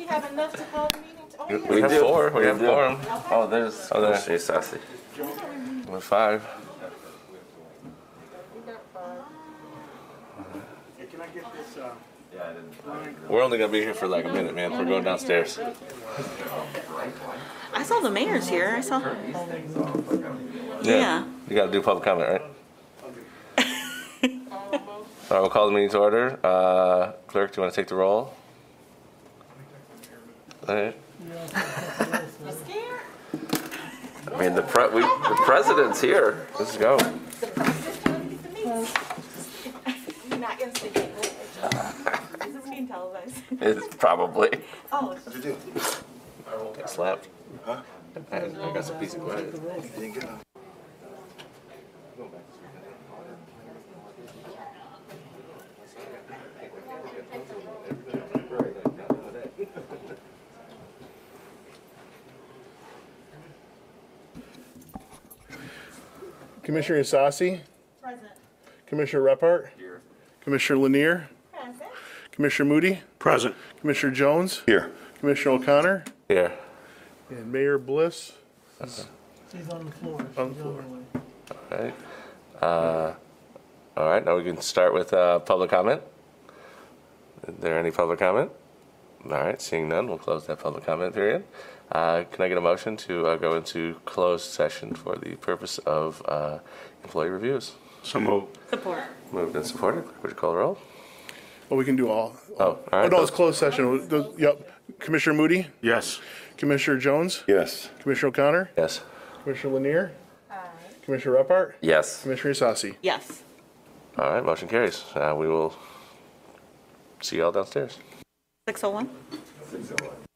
You have enough to call the meeting? Oh, We yes. have do. four. We We have do. quorum. Oh, there's Oh, there. Commissioner Sassy. With five. We got five. Can I get this, uh, We're only gonna be here for like a minute, man. We're going downstairs. I saw the mayor's here. I saw. Yeah. You gotta do public comment, right? All right, we'll call the meeting to order. Uh, clerk, do you wanna take the roll? All right. I mean, the pre, we, the president's here. Let's go. The president needs to meet. You're not instigating. Is this being probably. Oh, Slapped. I I got some piece of bread. Commissioner Ysasi, present. Commissioner Reppart, Here. Commissioner Lenear, Present. Commissioner Moody, Present. Commissioner Jones, Here. Commissioner O'Connor, Here. and Mayor Bliss. She's on the floor. She's On the floor. All right. Uh, all right, now we can start with uh, public comment. Is there any public comment? All right, seeing none, we'll close that public comment period. Uh, Can I get a motion to uh, go into closed session for the purpose of uh, employee reviews? So move. Support. Moved and supported. Would you call the roll? Well, we can do all. Oh, all Oh, right. no, it's closed session. The- Yep. Commissioner Moody, Yes. Commissioner Jones, Yes. Commissioner O'Connor, Yes. Commissioner Lenear, Commissioner Reppart, Yes. Commissioner Ysasi. Yes. All right, motion carries. Uh, We will see y'all downstairs. 601?